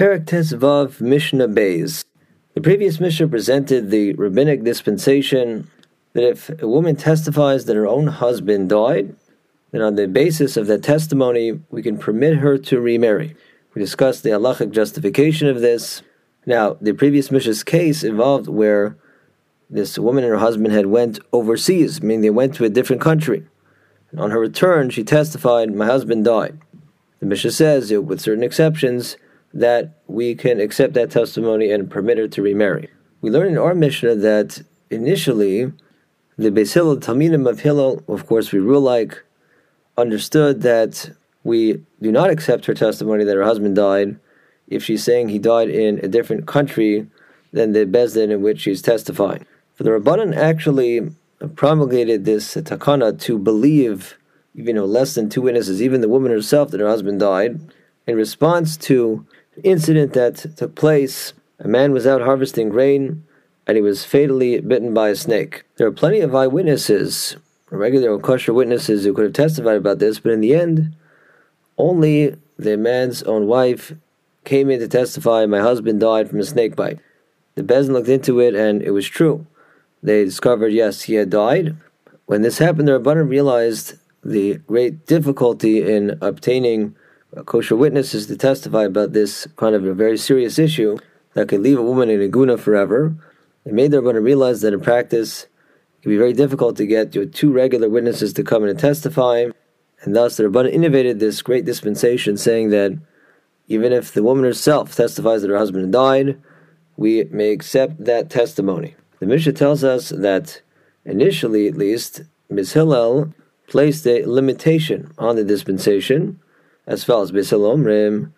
Perek Vav Mishnah Beis. The previous Mishnah presented the rabbinic dispensation that if a woman testifies that her own husband died, then on the basis of that testimony, we can permit her to remarry. We discussed the halachic justification of this. Now, the previous Mishnah's case involved where this woman and her husband had went overseas, meaning they went to a different country. And on her return, she testified, "My husband died." The Mishnah says, with certain exceptions, that we can accept that testimony and permit her to remarry. We learn in our Mishnah that initially the Beis Hillel Talmidim of Hillel, of course, we rule like, understood that we do not accept her testimony that her husband died if she's saying he died in a different country than the Beis Din in which she's testifying. For the Rabbanan actually promulgated this takana to believe, even though less than two witnesses, even the woman herself, that her husband died, in response to incident that took place. A man was out harvesting grain and he was fatally bitten by a snake. There are plenty of eyewitnesses, regular or kosher witnesses, who could have testified about this, but in the end, only the man's own wife came in to testify, My husband died from a snake bite. The Beis Din looked into it and it was true. They discovered, yes, he had died. When this happened, the Rabbanan realized the great difficulty in obtaining kosher witnesses to testify about this kind of a very serious issue that could leave a woman in agunah forever. It made the Rabbanan realize that in practice, it can be very difficult to get your two regular witnesses to come in and testify, and thus the Rabbanan innovated this great dispensation, saying that even if the woman herself testifies that her husband died, we may accept that testimony. The Mishnah tells us that initially, at least, Beis Hillel placed a limitation on the dispensation as follows: Hillel Omrim.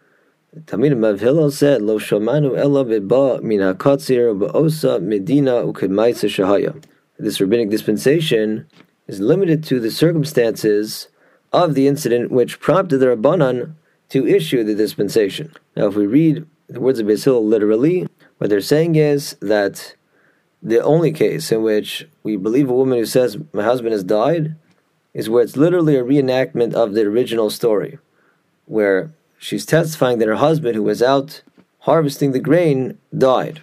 Talmidim of Hillel said, "Lo shamanu ela beba min hakatzir ba'osa medina ukemaisa shahaya." This rabbinic dispensation is limited to the circumstances of the incident which prompted the Rabbanan to issue the dispensation. Now, if we read the words of Hillel literally, what they're saying is that the only case in which we believe a woman who says, My husband has died, is where it's literally a reenactment of the original story, where she's testifying that her husband, who was out harvesting the grain, died.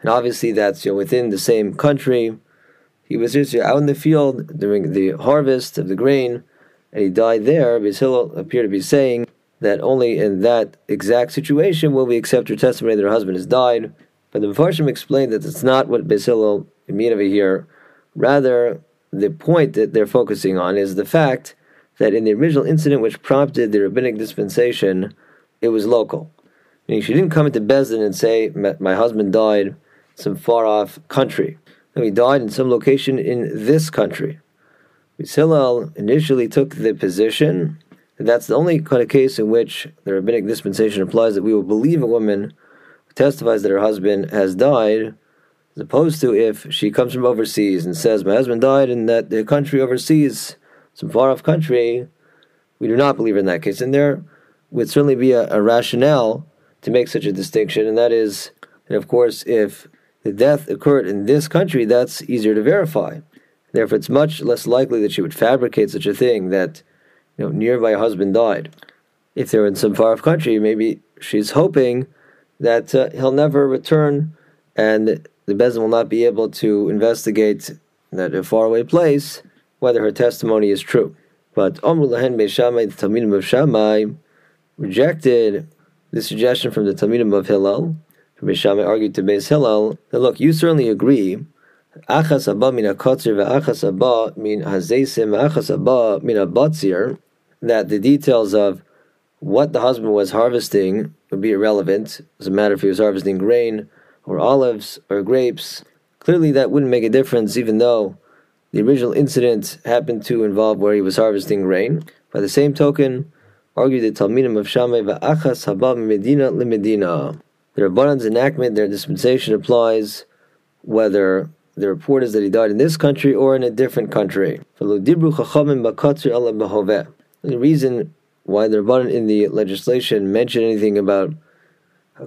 And obviously, that's you know, within the same country. He was just out in the field during the harvest of the grain, and he died there. Hillel appeared to be saying that only in that exact situation will we accept her testimony that her husband has died. But the Mepharshim explained that it's not what Beis Hillel mean over here. Rather, the point that they're focusing on is the fact that in the original incident which prompted the rabbinic dispensation, it was local. Meaning she didn't come into Beis Din and say, My husband died in some far off country. No, he died in some location in this country. Hillel initially took the position that that's the only kind of case in which the rabbinic dispensation applies that we will believe a woman who testifies that her husband has died, as opposed to if she comes from overseas and says, My husband died in that the country overseas, some far off country, we do not believe in that case. And there would certainly be a, a rationale to make such a distinction, and that is, and of course, if the death occurred in this country, that's easier to verify. Therefore, it's much less likely that she would fabricate such a thing that, you know, nearby husband died. If they're in some far off country, maybe she's hoping that uh, he'll never return and the Beis Din will not be able to investigate that faraway place whether her testimony is true. But Omru Lahen the Talmidim of Shammai, rejected the suggestion from the Talmidim of Hillel. Beis Shammai argued to Beis Hillel that look, you certainly agree. Achas abba min akotzer ve'achas abba min hazesim ve'achas abba min abatzir that the details of what the husband was harvesting would be irrelevant. It doesn't matter if he was harvesting grain or olives or grapes. Clearly, that wouldn't make a difference, even though the original incident happened to involve where he was harvesting grain. By the same token, argued the Talmidim of Shammai va'achas haba medina lemedina. The Rabbanan's enactment, their dispensation applies whether the report is that he died in this country or in a different country. The reason why the Rabbanan in the legislation mentioned anything about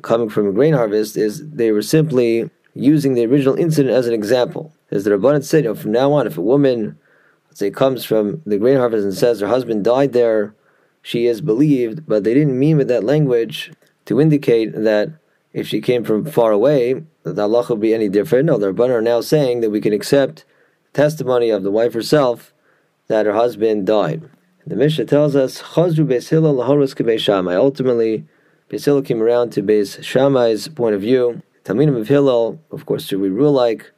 coming from a grain harvest is they were simply using the original incident as an example. As the Rabbanan said, you know, from now on, if a woman, let's say, comes from the grain harvest and says her husband died there, she is believed, but they didn't mean with that language to indicate that if she came from far away, the halacha would be any different. No, the Rabbanan are now saying that we can accept testimony of the wife herself that her husband died. The Mishnah tells us, Chazru Beis Hillel lahoros. Ultimately, Beis came around to Beis Shammai's point of view. Talmidim of Hillel, of course, to be rule like,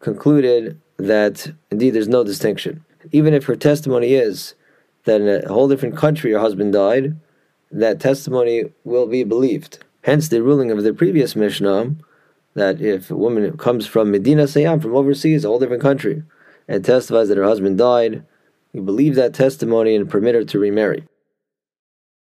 concluded that indeed there's no distinction. Even if her testimony is that in a whole different country her husband died, that testimony will be believed. Hence the ruling of the previous Mishnah that if a woman comes from Medinas Hayam, from overseas, a whole different country, and testifies that her husband died, we believe that testimony and permit her to remarry.